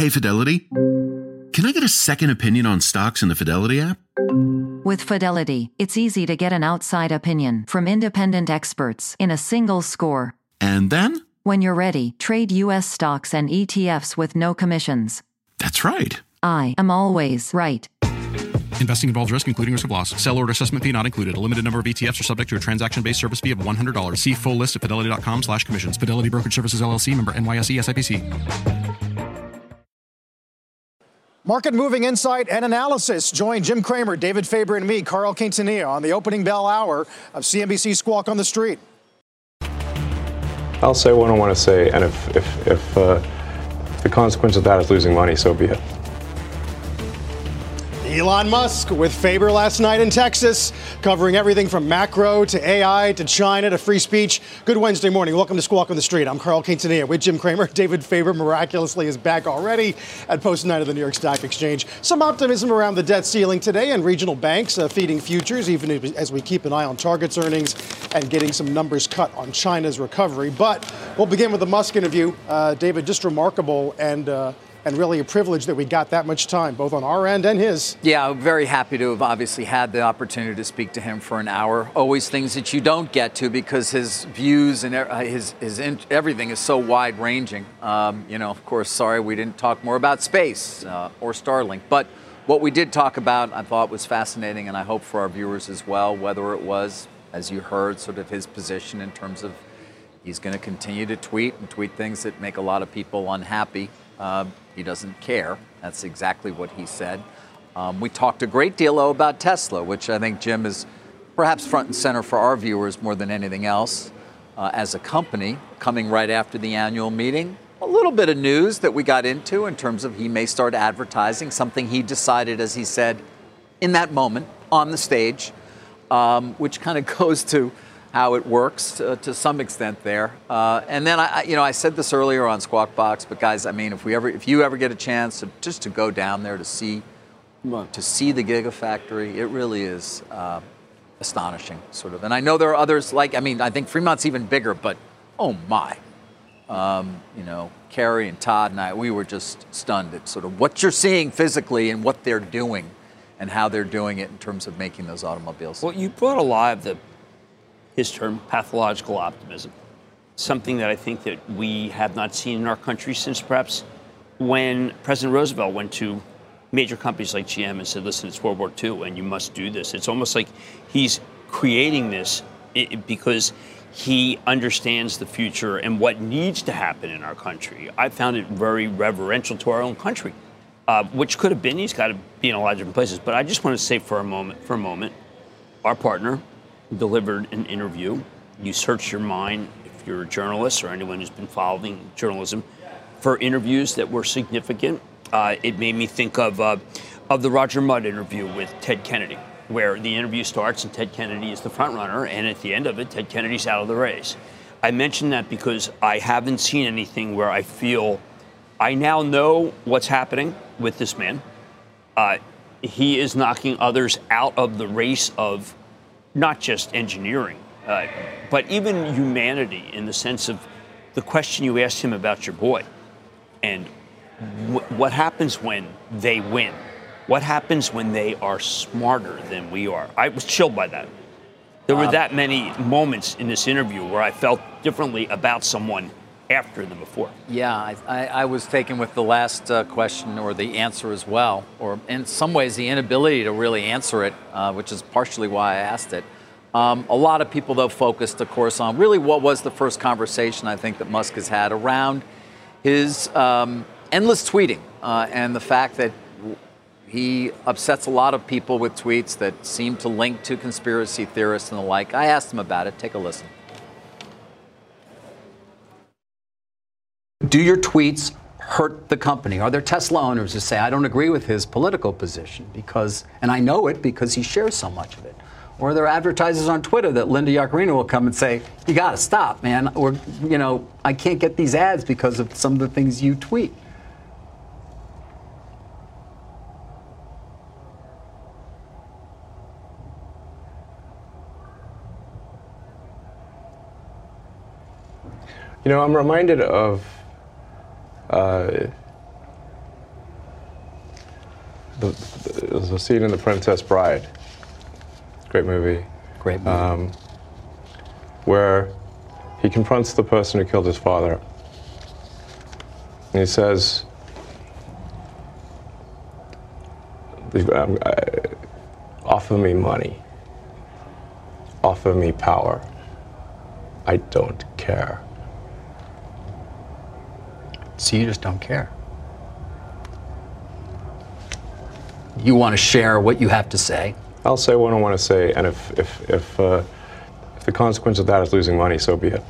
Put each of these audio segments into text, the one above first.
Hey, Fidelity. Can I get a second opinion on stocks in the Fidelity app? With Fidelity, it's easy to get an outside opinion from independent experts in a single score. And then? When you're ready, trade U.S. stocks and ETFs with no commissions. That's right. I am always right. Investing involves risk, including risk of loss. Sell order assessment fee not included. A limited number of ETFs are subject to a transaction-based service fee of $100. See full list at fidelity.com slash commissions. Fidelity Brokerage Services, LLC, member NYSE SIPC. Market moving insight and analysis. Join Jim Cramer, David Faber, and me, Carl Quintanilla, on the opening bell hour of CNBC Squawk on the Street. I'll say what I want to say, and if, if, if uh, the consequence of that is losing money, so be it. Elon Musk with Faber last night in Texas, covering everything from macro to AI to China to free speech. Good Wednesday morning. Welcome to Squawk on the Street. I'm Carl Quintanilla with Jim Cramer. David Faber miraculously is back already at post night of the New York Stock Exchange. Some optimism around the debt ceiling today and regional banks uh, feeding futures, even as we keep an eye on Target's earnings and getting some numbers cut on China's recovery. But we'll begin with the Musk interview. Uh, David, just remarkable and uh, and really a privilege that we got that much time, both on our end and his. Yeah, I'm very happy to have obviously had the opportunity to speak to him for an hour. Always things that you don't get to because his views and uh, his, his in, everything is so wide ranging. Um, you know, of course, sorry we didn't talk more about space uh, or Starlink, but what we did talk about I thought was fascinating, and I hope for our viewers as well, whether it was, as you heard, sort of his position in terms of he's going to continue to tweet and tweet things that make a lot of people unhappy. Uh, he doesn't care. That's exactly what he said. Um, we talked a great deal about Tesla, which I think Jim is perhaps front and center for our viewers more than anything else uh, as a company coming right after the annual meeting. A little bit of news that we got into in terms of he may start advertising, something he decided, as he said, in that moment on the stage, um, which kind of goes to how it works uh, to some extent there. Uh, and then I, you know, I said this earlier on Squawk Box, but guys, I mean, if we ever, if you ever get a chance to just to go down there to see, to see the Gigafactory, it really is uh, astonishing, sort of. And I know there are others like, I mean, I think Fremont's even bigger, but oh my, um, you know, Carrie and Todd and I, we were just stunned at sort of what you're seeing physically and what they're doing. And how they're doing it in terms of making those automobiles. Well, you brought alive the his term, pathological optimism. Something that I think that we have not seen in our country since perhaps when President Roosevelt went to major companies like GM and said, listen, it's World War II and you must do this. It's almost like he's creating this because he understands the future and what needs to happen in our country. I found it very reverential to our own country, uh, which could have been. He's got to be in a lot of different places. But I just want to say for a moment, for a moment, our partner, delivered an interview. You search your mind, if you're a journalist or anyone who's been following journalism, for interviews that were significant. Uh, it made me think of, uh, of the Roger Mudd interview with Ted Kennedy, where the interview starts and Ted Kennedy is the front runner, and at the end of it, Ted Kennedy's out of the race. I mention that because I haven't seen anything where I feel I now know what's happening with this man. Uh, he is knocking others out of the race of not just engineering, uh, but even humanity in the sense of the question you asked him about your boy and w- what happens when they win? What happens when they are smarter than we are? I was chilled by that. There were um, that many moments in this interview where I felt differently about someone after than before. Yeah, I, I, I was taken with the last uh, question or the answer as well, or in some ways the inability to really answer it, uh, which is partially why I asked it. Um, a lot of people, though, focused, of course, on really what was the first conversation I think that Musk has had around his um, endless tweeting uh, and the fact that he upsets a lot of people with tweets that seem to link to conspiracy theorists and the like. I asked him about it. Take a listen. Do your tweets hurt the company? Are there Tesla owners who say, I don't agree with his political position because, and I know it because he shares so much of it? Or are there advertisers on Twitter that Linda Yaccarino will come and say, you got to stop, man. Or, you know, I can't get these ads because of some of the things you tweet. You know, I'm reminded of uh, the, the, scene in The Princess Bride. Great movie. Great movie. Um, where he confronts the person who killed his father. And he says, um, offer me money, offer me power. I don't care. So you just don't care. You want to share what you have to say. I'll say what I want to say, and if if if, uh, if the consequence of that is losing money, so be it.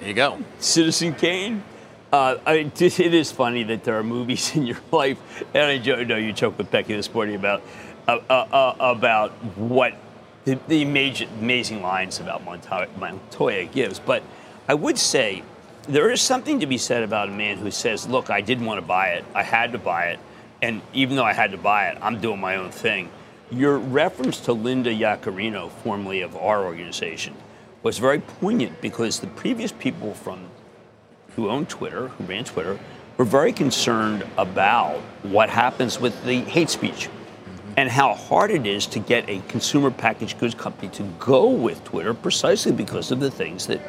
There you go. Citizen Kane. Uh, I mean, it is funny that there are movies in your life, and I know you choke with Becky this morning about uh, uh, uh, about what the, the amazing, amazing lines about Montoya, Montoya gives. But I would say there is something to be said about a man who says, "Look, I didn't want to buy it. I had to buy it, and even though I had to buy it, I'm doing my own thing." Your reference to Linda Yaccarino, formerly of our organization, was very poignant because the previous people from who owned Twitter, who ran Twitter, were very concerned about what happens with the hate speech and how hard it is to get a consumer packaged goods company to go with Twitter precisely because of the things that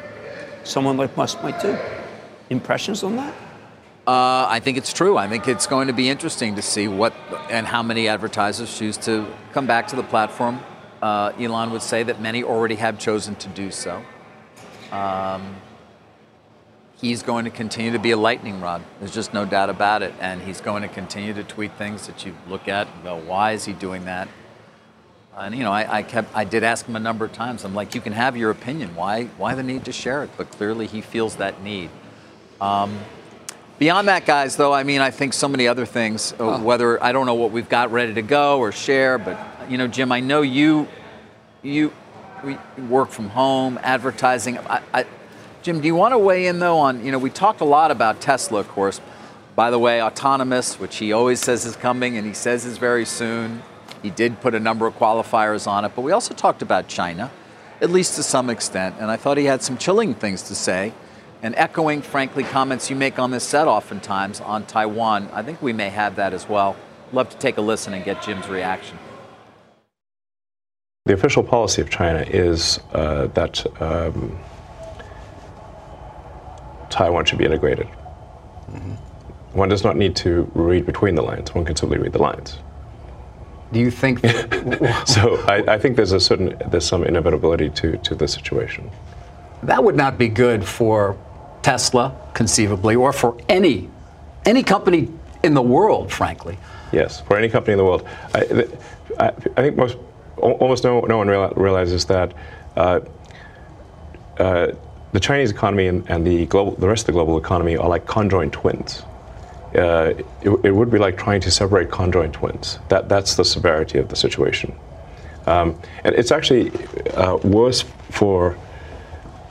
someone like Musk might do. Impressions on that? Uh, I think it's true. I think it's going to be interesting to see what and how many advertisers choose to come back to the platform. Uh, Elon would say that many already have chosen to do so. Um, he's going to continue to be a lightning rod. There's just no doubt about it. And he's going to continue to tweet things that you look at and go, why is he doing that? And you know, I, I, kept, I did ask him a number of times. I'm like, you can have your opinion. Why, why the need to share it? But clearly, he feels that need. Um, beyond that, guys, though, I mean, I think so many other things. Uh, whether I don't know what we've got ready to go or share, but you know, Jim, I know you, you, we work from home, advertising. I, I, Jim, do you want to weigh in though on, you know, we talked a lot about Tesla, of course. By the way, autonomous, which he always says is coming and he says is very soon. He did put a number of qualifiers on it, but we also talked about China, at least to some extent, and I thought he had some chilling things to say. And echoing, frankly, comments you make on this set oftentimes on Taiwan, I think we may have that as well. Love to take a listen and get Jim's reaction. The official policy of China is uh, that um, Taiwan should be integrated. Mm-hmm. One does not need to read between the lines. One can simply read the lines. Do you think? so I, I, think there's a certain there's some inevitability to to the situation. That would not be good for Tesla, conceivably, or for any any company in the world, frankly. Yes, for any company in the world. I, I, I think most almost no no one realizes that. Uh, uh, the Chinese economy and, and, the global, the rest of the global economy are like conjoined twins. Uh, it, it, would be like trying to separate conjoined twins. That, that's the severity of the situation. Um, and it's actually uh, worse for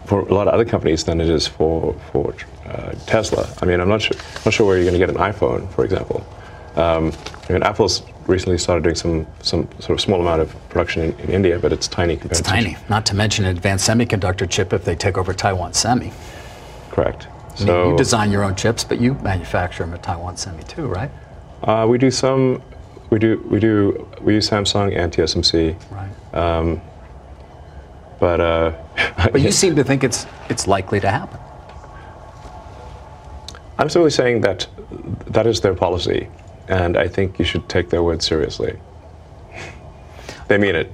for a lot of other companies than it is for for uh, Tesla. I mean, I'm not sure not sure where you're going to get an iPhone, for example. Um, mean, Apple's recently started doing some some sort of small amount of production in, in India, but it's tiny compared it's to tiny. Not to mention an advanced semiconductor chip if they take over Taiwan Semi. Correct. I mean, so you design your own chips, but you manufacture them at Taiwan Semi too, right? Uh, we do some. We do. We do. We use Samsung and TSMC. Right. Um, but uh, but you seem to think it's it's likely to happen. I'm simply saying that that is their policy and I think you should take their word seriously. they mean it.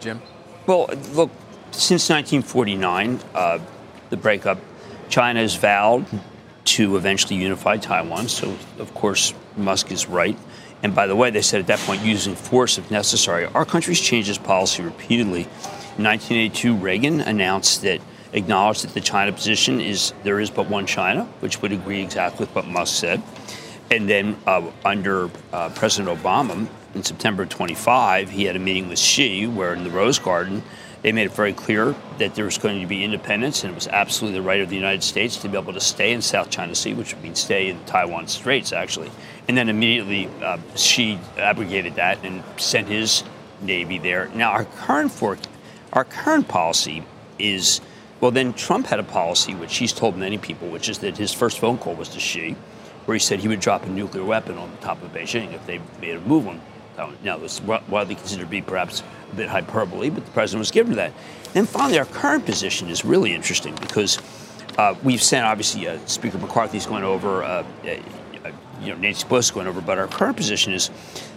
Jim? Well, look, since 1949, uh, the breakup, China has vowed to eventually unify Taiwan. So, of course, Musk is right. And by the way, they said at that point, using force if necessary. Our country's changed its policy repeatedly. In 1982, Reagan announced that acknowledged that the China position is there is but one China, which would agree exactly with what Musk said. And then uh, under uh, President Obama, in September of 25, he had a meeting with Xi, where in the Rose Garden, they made it very clear that there was going to be independence, and it was absolutely the right of the United States to be able to stay in South China Sea, which would mean stay in Taiwan Straits, actually. And then immediately, uh, Xi abrogated that and sent his navy there. Now, our current for, our current policy is Well, then Trump had a policy, which he's told many people, which is that his first phone call was to Xi, where he said he would drop a nuclear weapon on the top of Beijing if they made a move on. Taiwan. Now, this is widely considered to be perhaps a bit hyperbole, but the president was given to that. Then finally, our current position is really interesting because uh, we've sent, obviously, uh, Speaker McCarthy's going over, uh, you know, Nancy Pelosi going over, but our current position is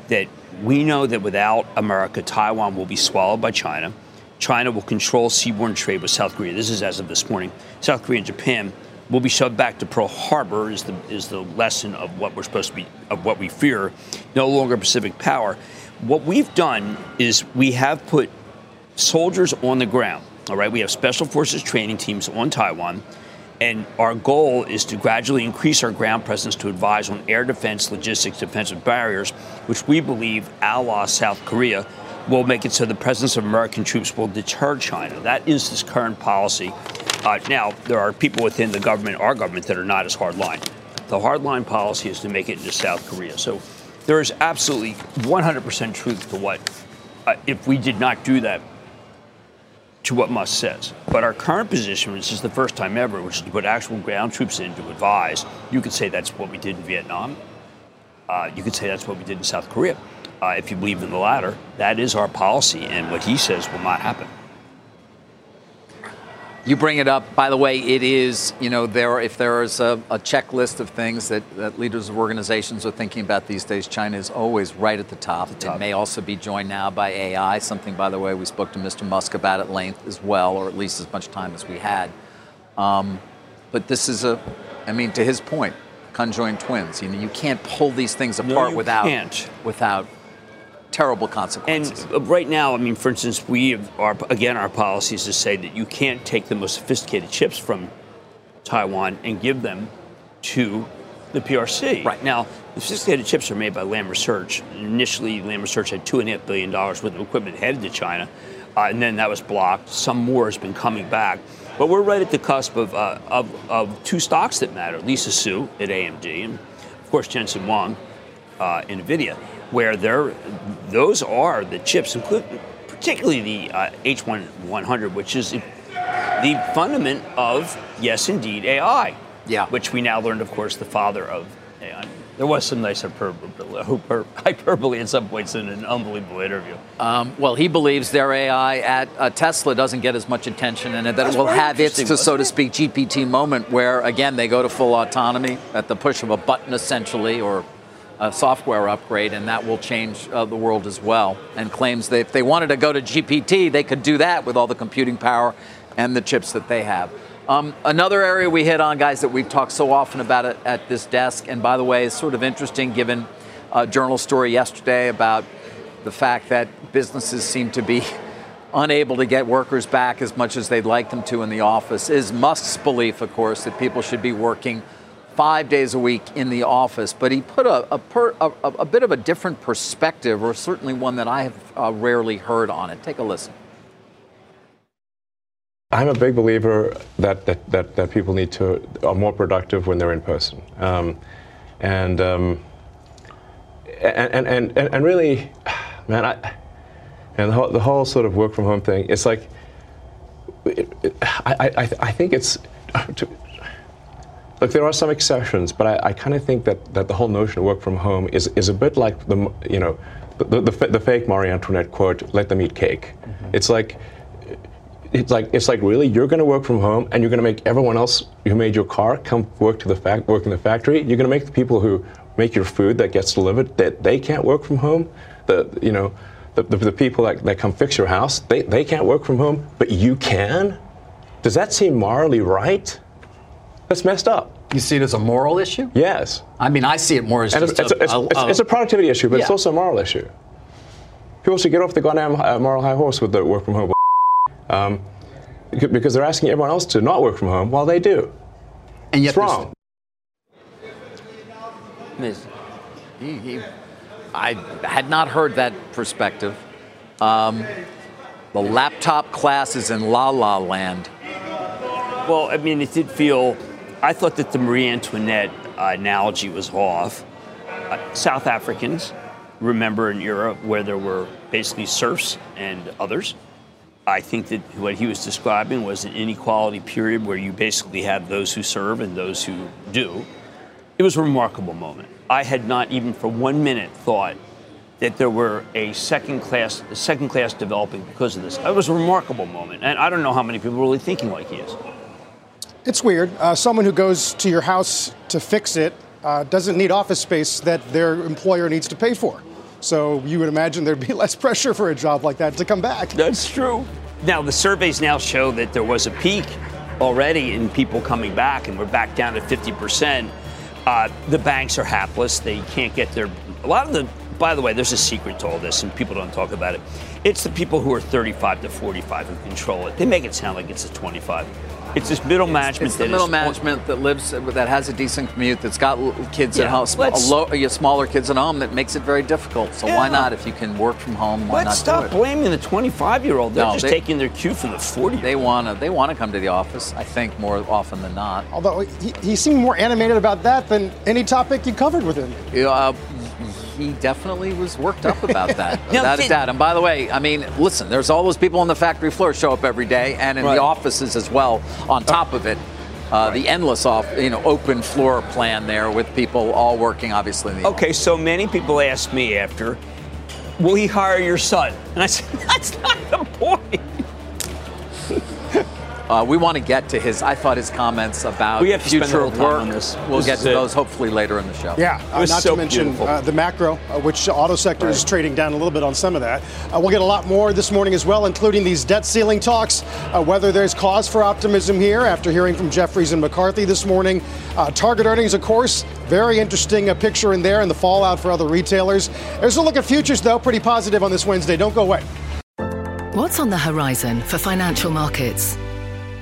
that we know that without America, Taiwan will be swallowed by China. China will control seaborne trade with South Korea. This is as of this morning. South Korea and Japan will be shoved back to Pearl Harbor is the is the lesson of what we're supposed to be of what we fear. No longer Pacific power. What we've done is we have put soldiers on the ground. All right, we have special forces training teams on Taiwan. And our goal is to gradually increase our ground presence to advise on air defense, logistics, defensive barriers, which we believe ally South Korea will make it so the presence of American troops will deter China. That is this current policy. Uh, now, there are people within the government, our government, that are not as hardline. The hardline policy is to make it into South Korea. So there is absolutely 100% truth to what, uh, if we did not do that, to what Musk says. But our current position, which is the first time ever, which is to put actual ground troops in to advise, you could say that's what we did in Vietnam. Uh, you could say that's what we did in South Korea. Uh, if you believe in the latter, that is our policy, and what he says will not happen. You bring it up. By the way, it is, you know, there if there is a, a checklist of things that, that, leaders of organizations are thinking about these days, China is always right at the top. the top. It may also be joined now by AI, something, by the way, we spoke to Mr. Musk about at length as well, or at least as much time as we had. Um, but this is a, I mean, to his point, conjoined twins. You know, you can't pull these things apart no, without can't. without terrible consequences. And uh, right now, I mean, for instance, we are again our policy is to say that you can't take the most sophisticated chips from Taiwan and give them to the PRC. Right now, the sophisticated chips are made by Lam Research. Initially, Lam Research had two and a half billion dollars worth of equipment headed to China, uh, and then that was blocked. Some more has been coming back. But we're right at the cusp of, uh, of, of, two stocks that matter: Lisa Su at AMD, and of course Jensen Huang uh, Nvidia where they're, those are the chips, including particularly the uh, H1 which is the fundament of, yes, indeed, AI. Yeah. Which we now learned, of course, the father of AI. There was some nice hyperbole, hyperbole at some points in an unbelievable interview. Um, well, he believes their AI at uh, Tesla doesn't get as much attention and that That's it will have its, to, so to speak, GPT moment where, again, they go to full autonomy at the push of a button, essentially, or a software upgrade, and that will change uh, the world as well. And claims that if they wanted to go to GPT, they could do that with all the computing power and the chips that they have. Um, another area we hit on, guys, that we've talked so often about it at this desk, and by the way, is sort of interesting given a journal story yesterday about the fact that businesses seem to be unable to get workers back as much as they'd like them to in the office, is Musk's belief, of course, that people should be working five days a week in the office, but he put a, a, per, a, a bit of a different perspective, or certainly one that I have uh, rarely heard on it. Take a listen. I'm a big believer that, that, that, that people need to are more productive when they're in person. Um, and, um, and, and, and, and really, man, I, and the whole, the whole sort of work from home thing, it's like, it, it, I, I, I think it's, to, Look, there are some exceptions, but I, I kind of think that, that the whole notion of work from home is, is a bit like the, you know, the, the, the fake Marie Antoinette quote, let them eat cake. Mm-hmm. It's like, it's like it's like really you're going to work from home and you're going to make everyone else who made your car come work to the fact work in the factory. You're going to make the people who make your food that gets delivered that they can't work from home. The you know the, the, the people that, that come fix your house they, they can't work from home, but you can. Does that seem morally right? That's messed up. You see it as a moral issue? Yes. I mean, I see it more as and just it's, a, it's, a, a, it's, a, productivity issue, but yeah. it's also a moral issue. People should get off the goddamn uh, moral high horse with the work from home. Um, because they're asking everyone else to not work from home while they do. And yet it's wrong. He, he, I had not heard that perspective. Um, the laptop class is in la la land. Well, I mean, it did feel I thought that the Marie Antoinette uh, analogy was off. Uh, South Africans remember in Europe where there were basically serfs and others. I think that what he was describing was an inequality period where you basically have those who serve and those who do. It was a remarkable moment. I had not even for one minute thought that there were a second class, a second class developing because of this. It was a remarkable moment, and I don't know how many people are really thinking like he is. It's weird. Uh, someone who goes to your house to fix it uh, doesn't need office space that their employer needs to pay for. So you would imagine there'd be less pressure for a job like that to come back. That's true. Now, the surveys now show that there was a peak already in people coming back, and we're back down to 50%. Uh, the banks are hapless. They can't get their. A lot of the. By the way, there's a secret to all this, and people don't talk about it. It's the people who are 35 to 45 who control it. They make it sound like it's a 25. It's this middle management. It's the middle management that lives that has a decent commute that's got kids yeah, at home, low, smaller kids at home that makes it very difficult. So yeah. why not if you can work from home? Why Let's not stop blaming the 25 year old. They're no, just they, taking their cue from the 40. They want to they want to come to the office. I think more often than not. Although he, he seemed more animated about that than any topic you covered with him. Uh, he definitely was worked up about that, no, without a doubt. And by the way, I mean, listen, there's all those people on the factory floor show up every day, and in right. the offices as well. On top of it, uh, right. the endless off, you know, open floor plan there with people all working, obviously. okay, office. so many people ask me after, will he hire your son? And I said, that's not the point. Uh, we want to get to his. I thought his comments about we have to future work. On this. We'll this get to those hopefully later in the show. Yeah, uh, not so to mention uh, the macro, uh, which auto sector right. is trading down a little bit on some of that. Uh, we'll get a lot more this morning as well, including these debt ceiling talks. Uh, whether there's cause for optimism here after hearing from Jeffries and McCarthy this morning. target earnings, of course, very interesting picture in there, and the fallout for other retailers. There's a look at futures, though, pretty positive on this Wednesday. Don't go away. What's on the horizon for financial markets?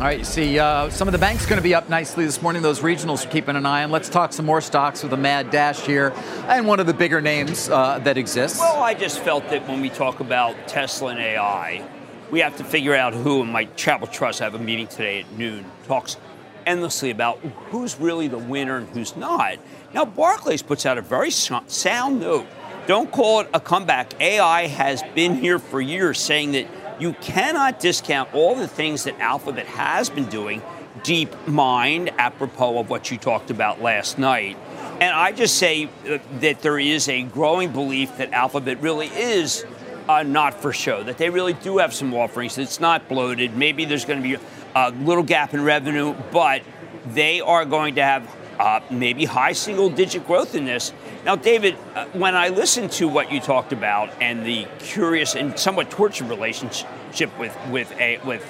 All right, you see, uh, some of the banks going to be up nicely this morning. Those regionals are keeping an eye on. Let's talk some more stocks with a mad dash here, and one of the bigger names uh, that exists. Well, I just felt that when we talk about Tesla and AI, we have to figure out who. And my Travel Trust I have a meeting today at noon. Talks endlessly about who's really the winner and who's not. Now, Barclays puts out a very sound note. Don't call it a comeback. AI has been here for years, saying that you cannot discount all the things that Alphabet has been doing, deep mind, apropos of what you talked about last night. And I just say uh, that there is a growing belief that Alphabet really is uh, not for show, that they really do have some offerings, it's not bloated. Maybe there's going to be a little gap in revenue, but they are going to have uh, maybe high single digit growth in this. Now, David, uh, when I listened to what you talked about and the curious and somewhat tortured relationship with with a, with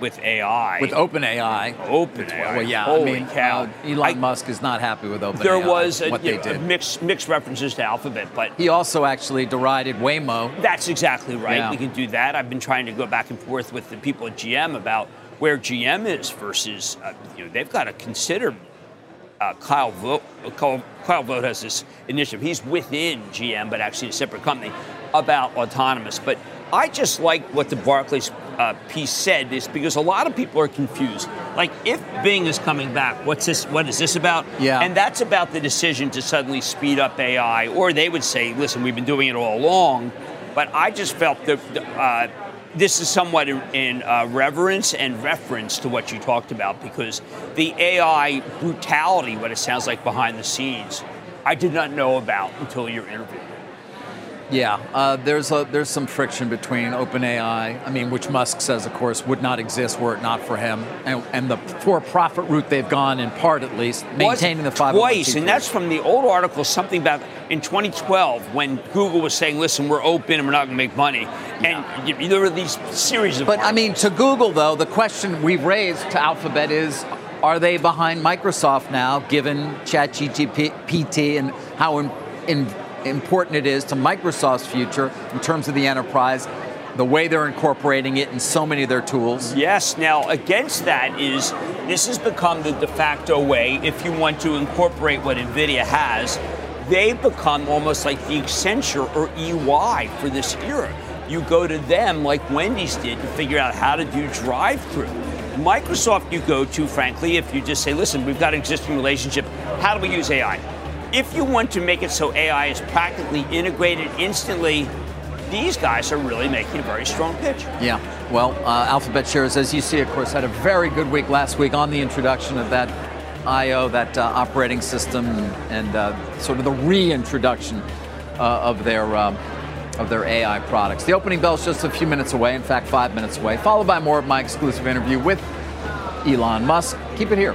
with AI, with OpenAI, OpenAI, well, yeah, holy I mean, cow, uh, Elon I, Musk is not happy with OpenAI. There was a, what they know, did. mixed mixed references to Alphabet, but he also actually derided Waymo. That's exactly right. Yeah. We can do that. I've been trying to go back and forth with the people at GM about where GM is versus, uh, you know, they've got to consider uh, Kyle Vogt. Kyle, Kyle Vogt has this initiative. He's within GM, but actually a separate company about autonomous. But I just like what the Barclays uh, piece said is because a lot of people are confused. Like, if Bing is coming back, what's this? What is this about? Yeah. And that's about the decision to suddenly speed up AI, or they would say, "Listen, we've been doing it all along." But I just felt that uh, this is somewhat in, in uh, reverence and reference to what you talked about because the AI brutality, what it sounds like behind the scenes, I did not know about until your interview. Yeah, uh, there's a, there's some friction between OpenAI, I mean, which Musk says, of course, would not exist were it not for him, and, and the for-profit route they've gone, in part at least, maintaining the five. Twice, and that's from the old article, something about in 2012 when Google was saying, "Listen, we're open and we're not going to make money," and yeah. there were these series of. But articles. I mean, to Google though, the question we've raised to Alphabet is. Are they behind Microsoft now, given ChatGPT and how in, in important it is to Microsoft's future in terms of the enterprise, the way they're incorporating it in so many of their tools. Yes. Now, against that is this has become the de facto way if you want to incorporate what NVIDIA has. They've become almost like the Accenture or EY for this era. You go to them like Wendy's did to figure out how to do drive through. Microsoft, you go to, frankly, if you just say, listen, we've got an existing relationship, how do we use AI? If you want to make it so AI is practically integrated instantly, these guys are really making a very strong pitch. Yeah. Well, uh, Alphabet shares, as you see, of course, had a very good week last week on the introduction of that I/O, that uh, operating system, and uh, sort of the reintroduction uh, of their um, of their AI products. The opening bell is just a few minutes away. In fact, five minutes away. Followed by more of my exclusive interview with Elon Musk. Keep it here.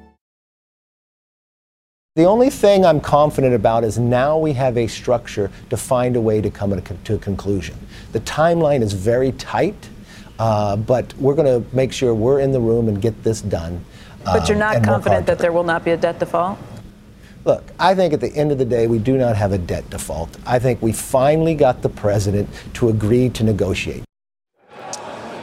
The only thing I'm confident about is now we have a structure to find a way to come to a conclusion. The timeline is very tight, uh, but we're going to make sure we're in the room and get this done. But you're not um, confident that there will not be a debt default? Look, I think at the end of the day, we do not have a debt default. I think we finally got the president to agree to negotiate.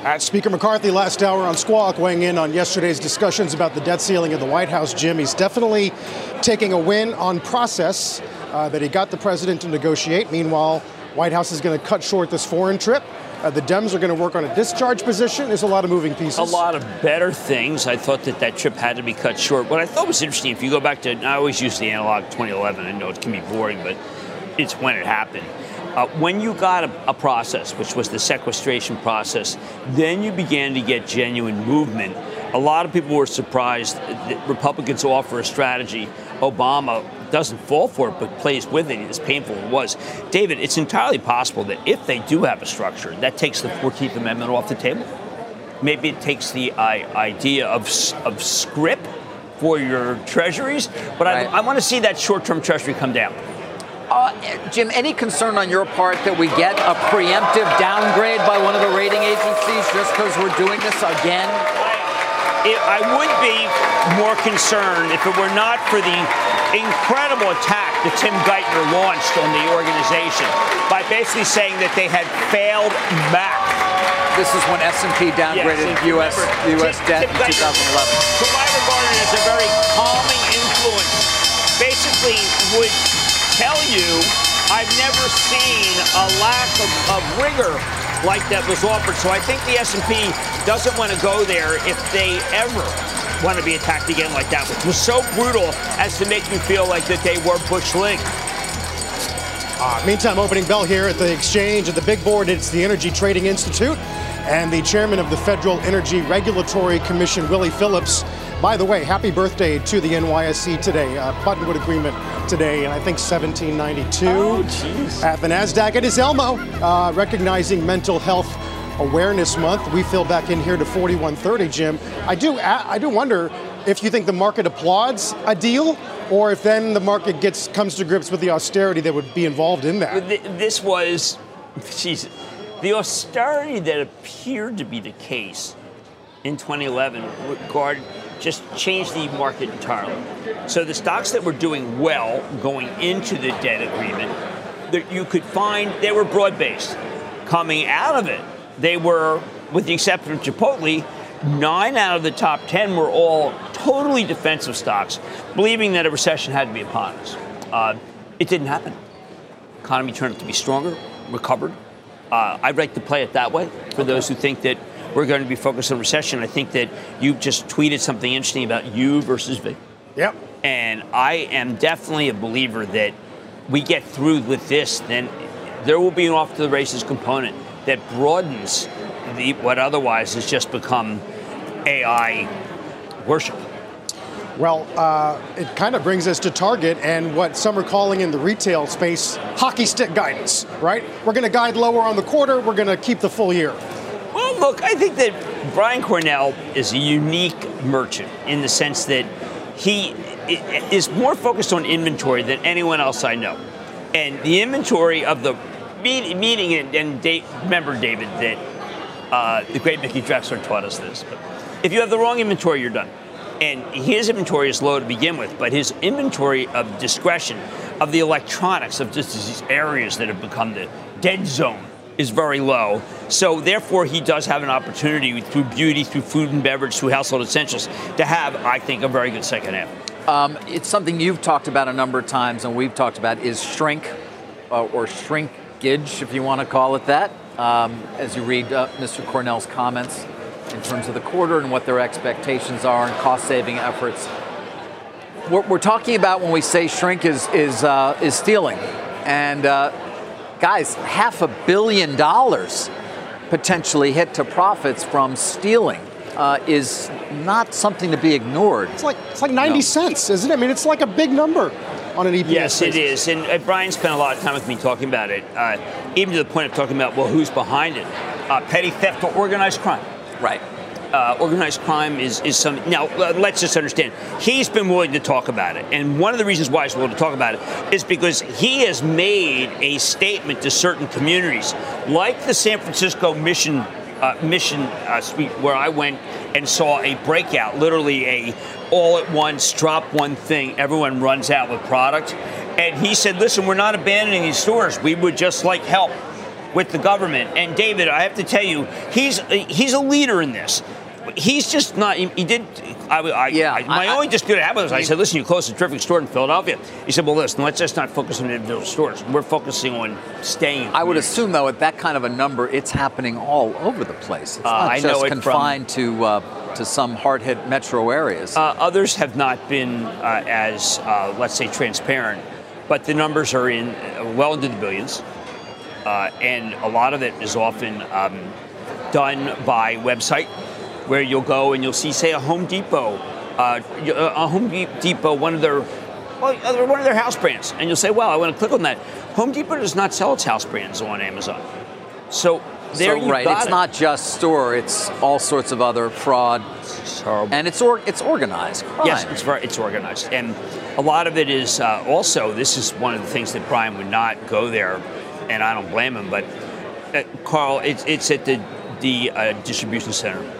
At Speaker McCarthy last hour on Squawk, weighing in on yesterday's discussions about the debt ceiling at the White House, Jim. He's definitely taking a win on process uh, that he got the president to negotiate. Meanwhile, White House is going to cut short this foreign trip. Uh, the Dems are going to work on a discharge position. There's a lot of moving pieces. A lot of better things. I thought that that trip had to be cut short. What I thought was interesting, if you go back to, I always use the analog 2011. I know it can be boring, but it's when it happened. Uh, when you got a, a, process, which was the sequestration process, then you began to get genuine movement. A lot of people were surprised that Republicans offer a strategy. Obama doesn't fall for it, but plays with it, as painful as it was. David, it's entirely possible that if they do have a structure, that takes the 14th Amendment off the table. Maybe it takes the uh, idea of, of scrip for your treasuries, but right. I, I want to see that short term treasury come down. Uh, Jim, any concern on your part that we get a preemptive downgrade by one of the rating agencies just because we're doing this again? It, I would be more concerned if it were not for the incredible attack that Tim Geithner launched on the organization by basically saying that they had failed Mac. This is when S&P downgraded yes, U.S. U.S. debt Tim, in 2011. Who I regarded as a very calming influence, basically would tell you I've never seen a lack of, of rigor like that was offered. So I think the S&P doesn't want to go there if they ever want to be attacked again like that, which was so brutal as to make you feel like that they were Bush League. Uh, meantime, opening bell here at the exchange at the big board. It's the Energy Trading Institute and the chairman of the Federal Energy Regulatory Commission, Willie Phillips. By the way, happy birthday to the NYSE today. Uh, Buttonwood Agreement today, and I think 1792. Oh, jeez. At the NASDAQ, it is Elmo, uh, recognizing Mental Health Awareness Month. We fill back in here to 4130, Jim. I do, I do wonder if you think the market applauds a deal or if then the market gets comes to grips with the austerity that would be involved in that. This was, geez, the austerity that appeared to be the case in 2011 regard just changed the market entirely. So the stocks that were doing well going into the debt agreement, that you could find they were broad-based. Coming out of it, they were, with the exception of Chipotle, nine out of the top 10 were all totally defensive stocks, believing that a recession had to be upon us. Uh, it didn't happen. economy turned out to be stronger, recovered. Uh, I'd like to play it that way for okay. those who think that we're going to be focused on recession. I think that you just tweeted something interesting about U versus V. Yep. And I am definitely a believer that we get through with this, then there will be an off to the races component that broadens the, what otherwise has just become AI worship. Well, uh, it kind of brings us to Target and what some are calling in the retail space hockey stick guidance, right? We're going to guide lower on the quarter, we're going to keep the full year. Well, look, I think that Brian Cornell is a unique merchant in the sense that he is more focused on inventory than anyone else I know. And the inventory of the meeting, and, remember, David, that uh, the great Mickey Drexler taught us this. But if you have the wrong inventory, you're done. And his inventory is low to begin with, but his inventory of discretion, of the electronics, of just these areas that have become the dead zone, is very low. So therefore, he does have an opportunity through beauty, through food and beverage, through household essentials, to have, I think, a very good second half. Um, it's something you've talked about a number of times, and we've talked about is shrink uh, or shrinkage, if you want to call it that. Um, as you read uh, Mr. Cornell's comments in terms of the quarter and what their expectations are and cost-saving efforts. What we're talking about when we say shrink is is uh, is stealing, and uh, guys, half a billion dollars potentially hit to profits from stealing uh, is not something to be ignored. It's like it's like 90 no. cents, isn't it? I mean, it's like a big number on an EPS. Yes, basis. it is. And uh, Brian spent a lot of time with me talking about it, uh, even to the point of talking about well, who's behind it? Uh, petty theft or organized crime. Right. Uh, organized crime is, is some. Now, uh, let's just understand. He's been willing to talk about it. And one of the reasons why he's willing to talk about it is because he has made a statement to certain communities, like the San Francisco Mission uh, mission uh, suite where I went and saw a breakout, literally a all at once drop one thing, everyone runs out with product. And he said, "Listen, we're not abandoning these stores. We would just like help with the government." And David, I have to tell you, he's he's a leader in this he's just not. He, he did. I, I, yeah. I, my I, only disputed habit was I said, "Listen, you closed a terrific store in Philadelphia." He said, "Well, listen, let's just not focus on individual stores. We're focusing on staying." I would assume, though, at that kind of a number, it's happening all over the place. It's uh, not I just confined from, to uh, to some hard-hit metro areas. Uh, others have not been uh, as, uh, let's say, transparent, but the numbers are in uh, well into the billions, and a lot of it is often um, done by website where you'll go and you'll see, say, a Home Depot, uh, a Home Depot, one of their well, uh, one of their house brands, and you'll say, "Well, I want to click on that." Home Depot does not sell its house brands on Amazon, so there so, right. it's it. not just store; it's all sorts of other fraud, and it's or, it's organized. Crime. Yes, it's very, it's organized, and a lot of it is uh, also. This is one of the things that Brian would not go there, and I don't blame him. But uh, Carl, it's it's at the the uh, distribution center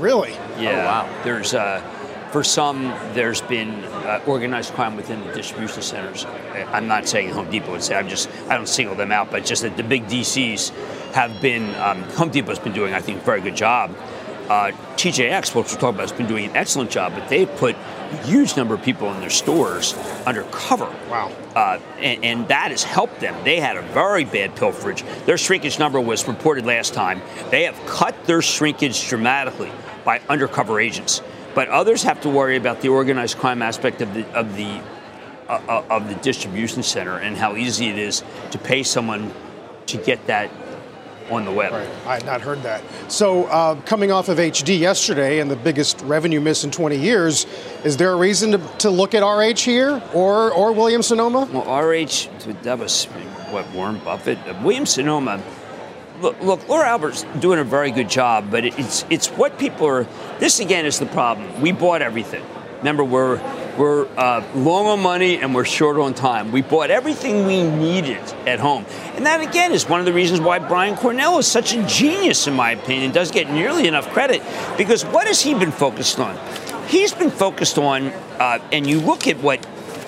Really? Yeah. Oh, wow. There's, uh, for some, there's been uh, organized crime within the distribution centers. I'm not saying Home Depot would say. I'm just I don't single them out, but just that the big DCs have been. Um, Home Depot's been doing, I think, a very good job. Uh, TJX, which we're talking about, has been doing an excellent job, but they've put a huge number of people in their stores undercover. Wow. Uh, and, and, that has helped them. They had a very bad pilferage. Their shrinkage number was reported last time. They have cut their shrinkage dramatically by undercover agents. But others have to worry about the organized crime aspect of the of the uh, uh, of the distribution center and how easy it is to pay someone to get that on the web. Right. I had not heard that. So, uh, coming off of HD yesterday and the biggest revenue miss in 20 years, is there a reason to, to look at RH here or or Williams Sonoma? Well, RH, that was what Warren Buffett, Williams Sonoma look, look, Laura Alber's doing a very good job, but it's it's what people are. This again is the problem. We bought everything. Remember, we're we're uh, long on money and we're short on time. We bought everything we needed at home, and that again is one of the reasons why Brian Cornell is such a genius, in my opinion. Does get nearly enough credit because what has he been focused on? He's been focused on, uh, and you look at what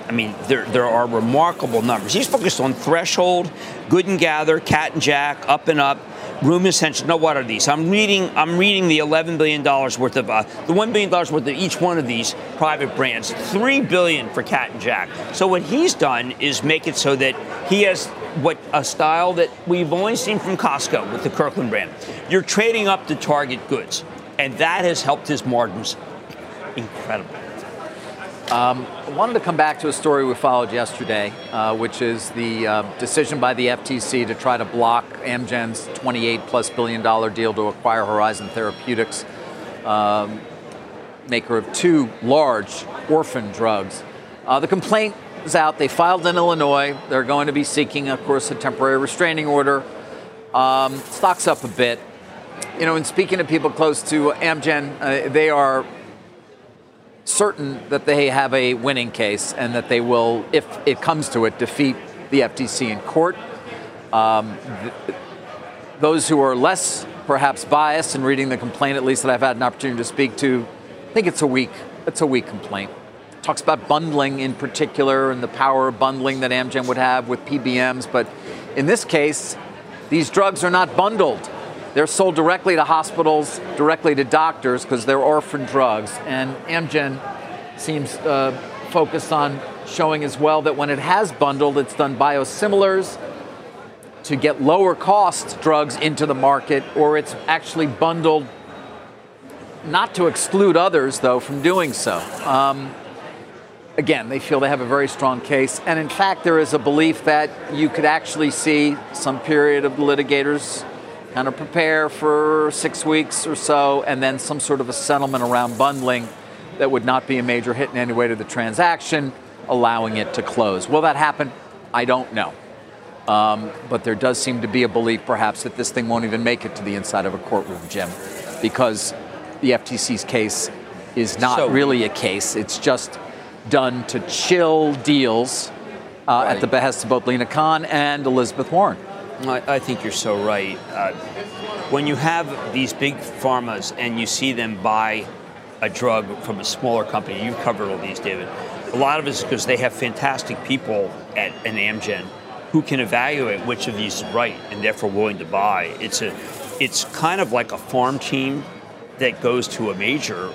I mean, there, there are remarkable numbers. He's focused on threshold, good and gather, cat and jack, up and up, room essential. No, what are these? I'm reading. I'm reading the 11 billion dollars worth of uh, the one billion dollars worth of each one of these private brands. Three billion for Cat and Jack. So what he's done is make it so that he has what a style that we've only seen from Costco with the Kirkland brand. You're trading up to target goods, and that has helped his margins incredibly. Um, I wanted to come back to a story we followed yesterday, uh, which is the uh, decision by the FTC to try to block Amgen's 28 plus billion dollar deal to acquire Horizon Therapeutics, um, maker of two large orphan drugs. Uh, the complaint is out. They filed in Illinois. They're going to be seeking, of course, a temporary restraining order. Um, stock's up a bit. You know, in speaking to people close to Amgen, uh, they are certain that they have a winning case and that they will, if it comes to it, defeat the FTC in court. Um, th- those who are less perhaps biased in reading the complaint, at least that I've had an opportunity to speak to, think it's a weak, it's a weak complaint. Talks about bundling in particular and the power of bundling that Amgen would have with PBMs, but in this case, these drugs are not bundled. They're sold directly to hospitals, directly to doctors, because they're orphan drugs. And Amgen seems uh, focused on showing as well that when it has bundled, it's done biosimilars to get lower cost drugs into the market, or it's actually bundled not to exclude others, though, from doing so. Um, again, they feel they have a very strong case. And in fact, there is a belief that you could actually see some period of litigators kind of prepare for six weeks or so, and then some sort of a settlement around bundling that would not be a major hit in any way to the transaction, allowing it to close. Will that happen? I don't know. Um, but there does seem to be a belief, perhaps, that this thing won't even make it to the inside of a courtroom, Jim, because the FTC's case is not So- really a case. It's just done to chill deals uh, at the behest of both Lina Khan and Elizabeth Warren. I, I think you're so right. Uh, when you have these big pharmas and you see them buy a drug from a smaller company, you've covered all these, David. A lot of it is because they have fantastic people at an Amgen who can evaluate which of these is right and therefore willing to buy. It's a, it's kind of like a farm team that goes to a major.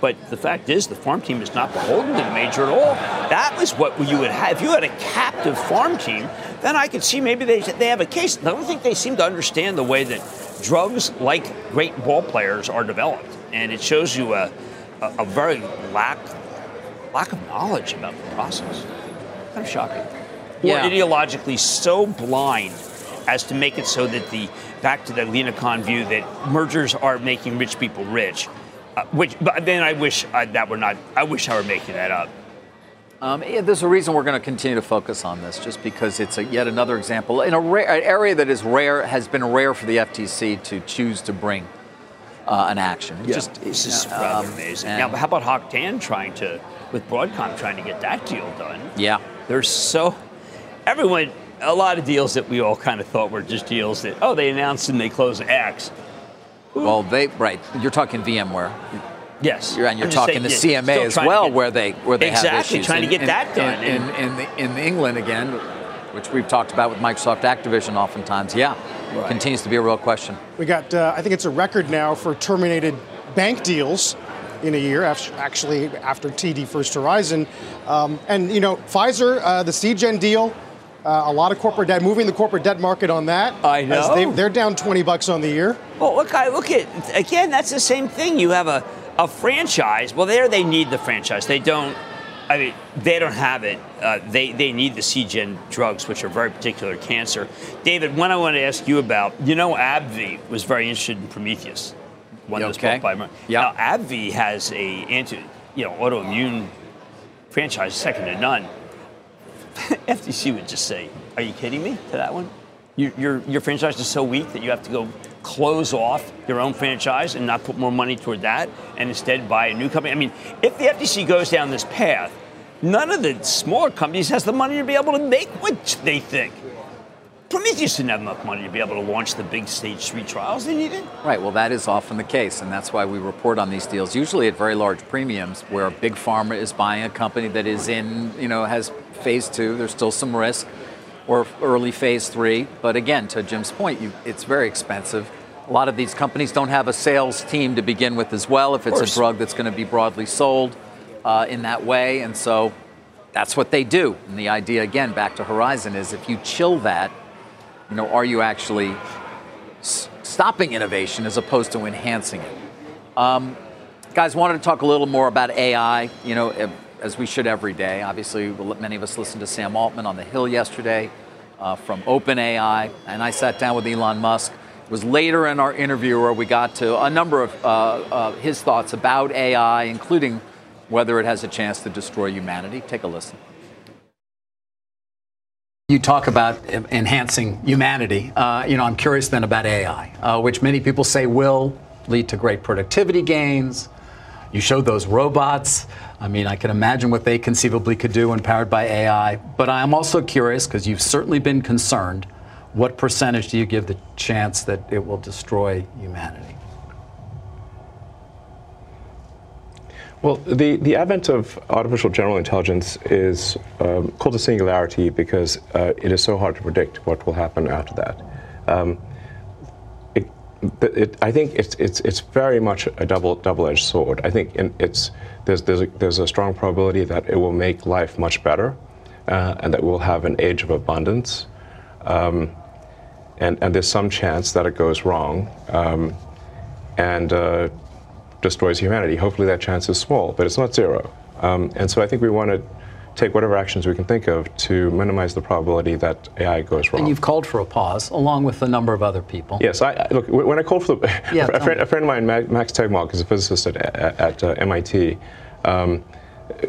But the fact is, the farm team is not beholden to the major at all. That was what you would have. If you had a captive farm team, then I could see maybe they, they have a case. I don't think they seem to understand the way that drugs, like great ball players, are developed. And it shows you a, a, a very lack, lack of knowledge about the process. Kind of shocking. Yeah. Or ideologically so blind as to make it so that the back to the Lina Khan view that mergers are making rich people rich. Uh, which, but then I wish uh, that were not. I wish I were making that up. Um, yeah, there's a reason we're going to continue to focus on this, just because it's a, yet another example in a rare, an area that is rare, has been rare for the FTC to choose to bring uh, an action. Yeah, Just this is um, rather amazing. and- Now, how about Hock Tan trying to, with Broadcom, trying to get that deal done? Yeah. There's so everyone. A lot of deals that we all kind of thought were just deals that oh they announced and they close X. Well, they right. You're talking VMware. Yes, You're, and you're I'm talking saying, the yeah, CMA as well, get- where they where they exactly have issues. trying to get in- that done. in, in, in, in England again, which we've talked about with Microsoft Activision oftentimes. Yeah, continues to be a real question. We got, uh, I think it's a record now for terminated bank deals in a year, af- actually after TD First Horizon. Um, and, you know, Pfizer, uh, the Seagen deal, uh, a lot of corporate debt, moving the corporate debt market on that. I as know. they- They're down 20 bucks on the year. Well, look, I look at again. That's the same thing. You have a, a franchise. Well, there they need the franchise. They don't. I mean, they don't have it. Uh, they they need the Seagen drugs, which are very particular cancer. David, one I want to ask you about. You know, AbbVie was very interested in Prometheus. One that's okay? bought by Merck. Yeah. Now, AbbVie has a anti, you know, autoimmune franchise second to none. FTC would just say, "Are you kidding me?" To that one, your your your franchise is so weak that you have to go close off your own franchise and not put more money toward that, and instead buy a new company. I mean, if the FTC goes down this path, none of the smaller companies has the money to be able to make what they think. Prometheus didn't have enough money to be able to launch the big stage three trials they needed. Right. Well, that is often the case, and that's why we report on these deals, usually at very large premiums, where a big pharma is buying a company that is in, you know, has phase two. There's still some risk, or early phase three. But again, to Jim's point, you, it's very expensive. A lot of these companies don't have a sales team to begin with as well. If it's a drug that's going to be broadly sold uh, in that way, and so that's what they do. And the idea, again, back to Horizon, is if you chill that You know, are you actually s- stopping innovation as opposed to enhancing it? Um, guys, wanted to talk a little more about AI. You know, as we should every day. Obviously, many of us listened to Sam Altman on the Hill yesterday uh, from OpenAI, and I sat down with Elon Musk. It was later in our interview where we got to a number of uh, uh, his thoughts about AI, including whether it has a chance to destroy humanity. Take a listen. You talk about enhancing humanity. Uh, you know, I'm curious then about AI, uh, which many people say will lead to great productivity gains. You showed those robots. I mean, I can imagine what they conceivably could do when powered by AI. But I'm also curious, because you've certainly been concerned, what percentage do you give the chance that it will destroy humanity? Well, the, the advent of artificial general intelligence is um, called a singularity because uh, it is so hard to predict what will happen after that. Um, it, it, I think it's, it's, it's very much a double, double-edged sword. I think in, it's, there's, there's, a, there's a strong probability that it will make life much better uh, and that we'll have an age of abundance. Um, and, and there's some chance that it goes wrong. Um, and uh, destroys humanity. Hopefully that chance is small, but it's not zero. Um, and so I think we want to take whatever actions we can think of to minimize the probability that AI goes wrong. And you've called for a pause, along with a number of other people. Yes, I, I look when I called for the, yeah, a, friend, a, friend, of mine, Max Tegmark, is a physicist at, at, at uh, MIT. Um,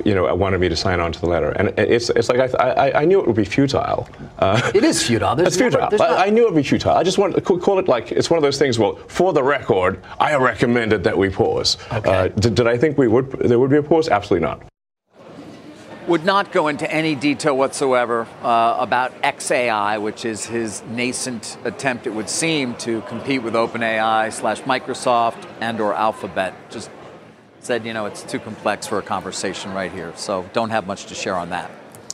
you know, wanted me to sign on to the letter, and it's it's like I I, I knew it would be futile. Uh, it is futile. There's it's futile. Never, I, I, knew it would be futile. I just want to call it like it's one of those things. Well, for the record, I recommended that we pause. Okay. Uh, did, did I think we would there would be a pause? Absolutely not. Would not go into any detail whatsoever uh, about XAI, which is his nascent attempt, it would seem, to compete with OpenAI slash Microsoft and or Alphabet. Just said, you know, it's too complex for a conversation right here. So don't have much to share on that.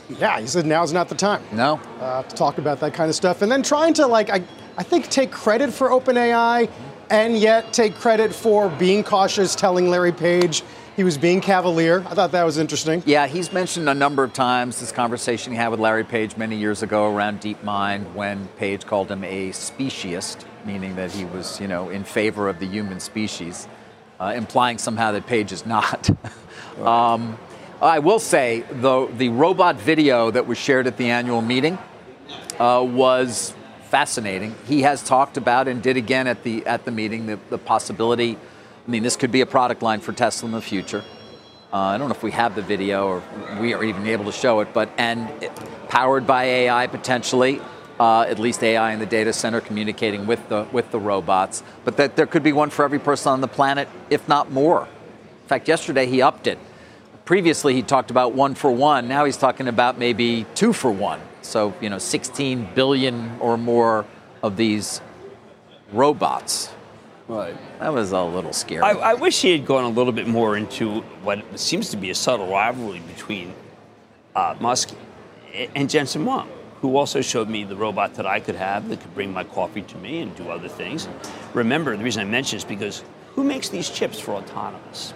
Yeah, he said now's not the time. No. Uh, to talk about that kind of stuff. And then trying to, like, I, I think take credit for OpenAI and yet take credit for being cautious, telling Larry Page he was being cavalier. I thought that was interesting. Yeah, he's mentioned a number of times this conversation he had with Larry Page many years ago around DeepMind when Page called him a speciesist, meaning that he was, you know, in favor of the human species uh, implying somehow that Page is not. um, I will say, though, the robot video that was shared at the annual meeting uh, was fascinating. He has talked about and did again at the at the meeting the, the possibility. I mean, this could be a product line for Tesla in the future. Uh, I don't know if we have the video or we are even able to show it, but and it, powered by AI potentially uh, at least AI in the data center communicating with the with the robots. But that there could be one for every person on the planet, if not more. In fact, yesterday he upped it. Previously, he talked about one for one. Now he's talking about maybe two for one. So you know, 16 billion or more of these robots. Right. That was a little scary. I, I, wish he had gone a little bit more into what seems to be a subtle rivalry between uh, Musk and Jensen Huang, who also showed me the robot that I could have that could bring my coffee to me and do other things. Remember, the reason I mention is because who makes these chips for autonomous?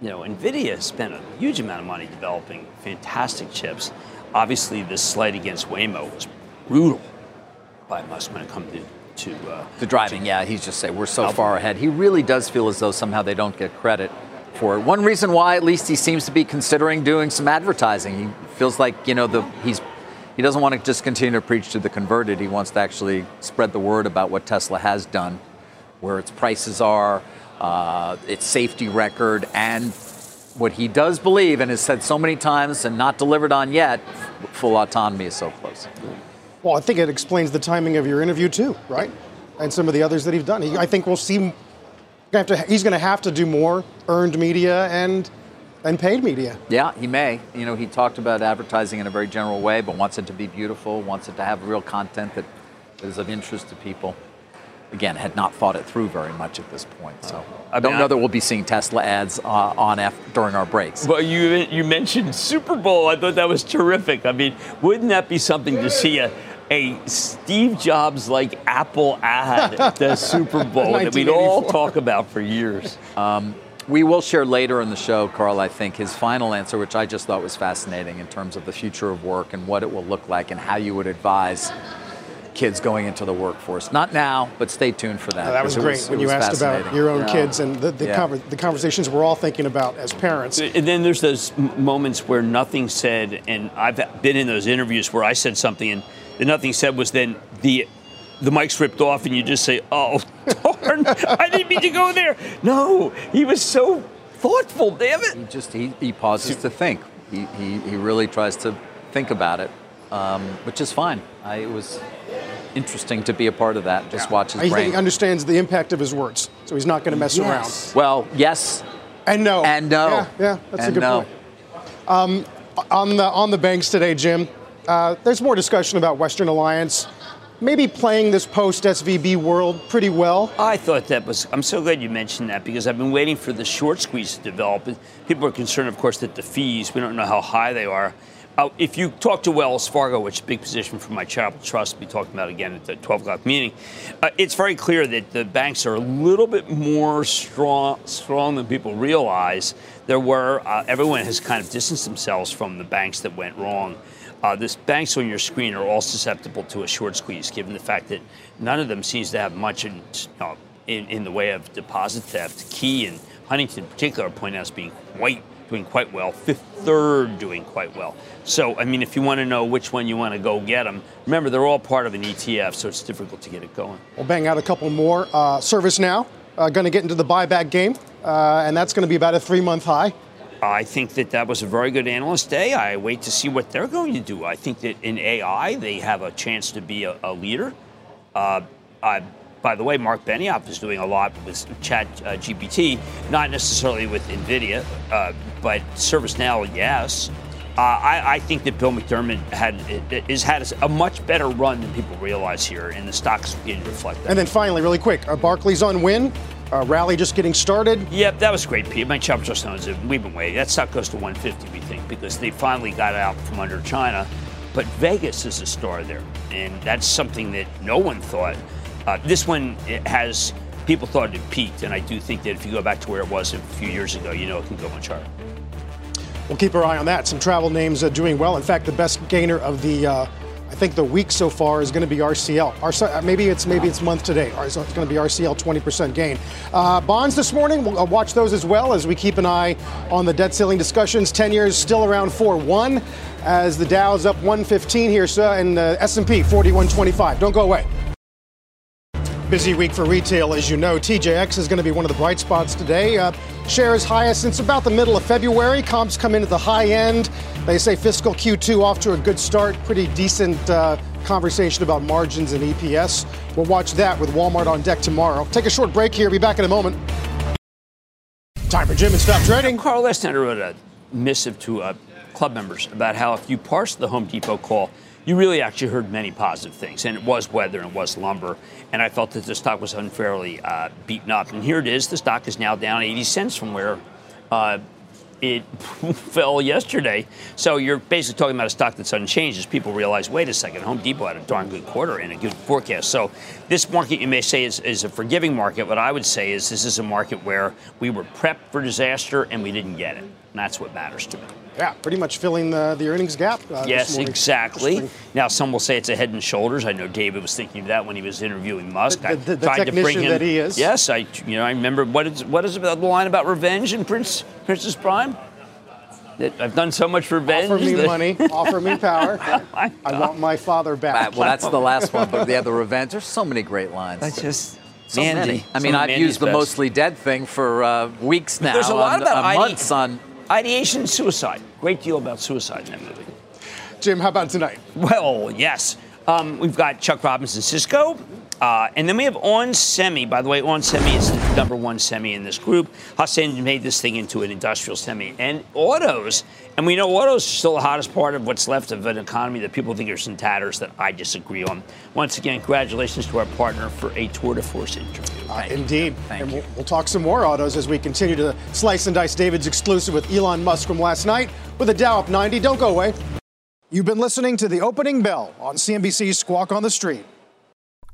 You know, NVIDIA has spent a huge amount of money developing fantastic chips. Obviously, this slight against Waymo was brutal by Musk when it comes to to, uh, the driving. yeah, he's just saying we're so far ahead. He really does feel as though somehow they don't get credit for it. One reason why, at least, he seems to be considering doing some advertising. He feels like you know the he's he doesn't want to just continue to preach to the converted. He wants to actually spread the word about what Tesla has done, where its prices are, uh, its safety record, and what he does believe and has said so many times and not delivered on yet full autonomy is so close. Well, I think it explains the timing of your interview, too, right? And some of the others that he's done. He, I think we'll see. He's going to have to do more earned media and and paid media. Yeah, he may. You know, he talked about advertising in a very general way, but wants it to be beautiful, wants it to have real content that is of interest to people. Again, had not thought it through very much at this point. So I don't know that we'll be seeing Tesla ads uh, on F during our breaks. Well, you you mentioned Super Bowl. I thought that was terrific. I mean, wouldn't that be something to see a a Steve Jobs like Apple ad at the Super Bowl that we'd all talk about for years? Um, we will share later in the show, Carl, I think, his final answer, which I just thought was fascinating in terms of the future of work and what it will look like and how you would advise kids going into the workforce. Not now, but stay tuned for that. Oh, that was great was, when you asked about your own yeah. kids and the, the, Yeah. conver- the conversations we're all thinking about as parents. And then there's those moments where nothing said, and I've been in those interviews where I said something and the nothing said was then the the mic's ripped off and you just say, "Oh darn, I didn't mean to go there." No, he was so thoughtful. Damn it! He just he, he pauses to think. He, he he really tries to think about it, um, which is fine. I, it was interesting to be a part of that. Just watch his I brain. he understands the impact of his words, so he's not going to mess Yes. Well, yes. And no. And no. Yeah, yeah that's And a good no. point. Um, on the on the banks today, Jim, uh, there's more discussion about Western Alliance maybe playing this post SVB world pretty well. I thought that was. I'm so glad you mentioned that because I've been waiting for the short squeeze to develop. People are concerned, of course, that the fees. We don't know how high they are. Uh, if you talk to Wells Fargo, which is a big position for my charitable trust, we talked about again at the 12 o'clock meeting, uh, it's very clear that the banks are a little bit more strong, strong than people realize. There were uh, everyone has kind of distanced themselves from the banks that went wrong. Uh, the banks on your screen are all susceptible to a short squeeze, given the fact that none of them seems to have much in, uh, in, in the way of deposit theft. Key and Huntington, in particular, point out as being quite doing quite well. Fifth Third doing quite well. So, I mean, if you want to know which one you want to go get them, remember they're all part of an ETF, so it's difficult to get it going. We'll bang out a couple more. Uh, ServiceNow, uh, going to get into the buyback game, uh, and that's going to be about a three month high. I think that that was a very good analyst day. I wait to see what they're going to do. I think that in AI, they have a chance to be a, a leader. Uh, I, by the way, Mark Benioff is doing a lot with Chat uh, GPT, not necessarily with NVIDIA, uh, but ServiceNow, yes. Uh, I, I think that Bill McDermott had is had a much better run than people realize here, and the stocks beginning to reflect that. And then finally, really quick, uh, Barclays on Wynn. Uh, rally just getting started. Yep, that was great, Pete. My chop just knows it. We've been waiting. That stock goes to 150, we think, because they finally got out from under China. But Vegas is a star there, and that's something that no one thought. Uh, this one it has people thought it peaked, and I do think that if you go back to where it was a few years ago, you know it can go much higher. We'll keep our eye on that. Some travel names uh, doing well. In fact, the best gainer of the, uh, I think the week so far is going to be RCL. RC, uh, maybe it's maybe it's month today. It's going to be RCL 20% gain. Uh, bonds this morning. We'll uh, watch those as well as we keep an eye on the debt ceiling discussions. 10 years still around 4-1 as the Dow's up 115 here, so, and uh, S&P 4125. Don't go away. Busy week for retail, as you know. TJX is going to be one of the bright spots today. Uh, shares highest since about the middle of February. Comps come in at the high end. They say fiscal Q2 off to a good start. Pretty decent uh, conversation about margins and EPS. We'll watch that with Walmart on deck tomorrow. Take a short break here. Be back in a moment. Time for Jim and Stop Trading. Carl, last wrote a missive to uh, club members about how if you parse the Home Depot call, you really actually heard many positive things, and it was weather and it was lumber. And I felt that the stock was unfairly uh, beaten up. And here it is: the stock is now down 80 cents from where uh, it fell yesterday. So you're basically talking about a stock that's unchanged as people realize, wait a second, Home Depot had a darn good quarter and a good forecast. So this market, you may say, is, is a forgiving market. What I would say is this is a market where we were prepped for disaster and we didn't get it. And that's what matters to me. Yeah, pretty much filling the, the earnings gap. Uh, this Yes, morning. exactly. Now, some will say it's a head and shoulders. I know David was thinking of that when he was interviewing Musk. The- I the- the tried to bring him. that he is. Yes, I. You know, I remember what is what is the line about revenge in Prince Princess Bride? That I've done so much revenge. Offer me that- money, offer me power. I want my father back. Well, that's the last one, but yeah, the revenge. There's so many great lines. That's just so Mandy. many. I mean, of I've Mandy's used the best. mostly dead thing for uh, weeks now. There's a lot on- about uh, ide- months on. Ideation suicide. Great deal about suicide in that movie. Jim, how about tonight? Well, yes. Um, we've got Chuck Robinson Cisco. Uh, and then we have On Semi. By the way, On Semi is the number one semi in this group. Hassan made this thing into an industrial semi. And autos, and we know autos are still the hottest part of what's left of an economy that people think are in tatters that I disagree on. Once again, congratulations to our partner for a tour de force interview. Uh, indeed. and we'll, we'll talk some more autos as we continue to slice and dice David's exclusive with Elon Musk from last night with a Dow up 90. Don't go away. You've been listening to the opening bell on CNBC's Squawk on the Street.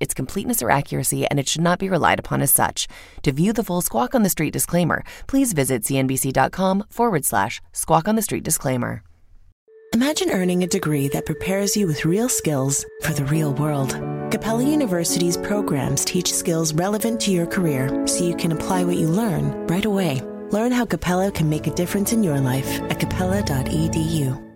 its completeness or accuracy, and it should not be relied upon as such. To view the full Squawk on the Street disclaimer, please visit cnbc.com forward slash squawk on the street disclaimer. Imagine earning a degree that prepares you with real skills for the real world. Capella University's programs teach skills relevant to your career so you can apply what you learn right away. Learn how Capella can make a difference in your life at capella.edu.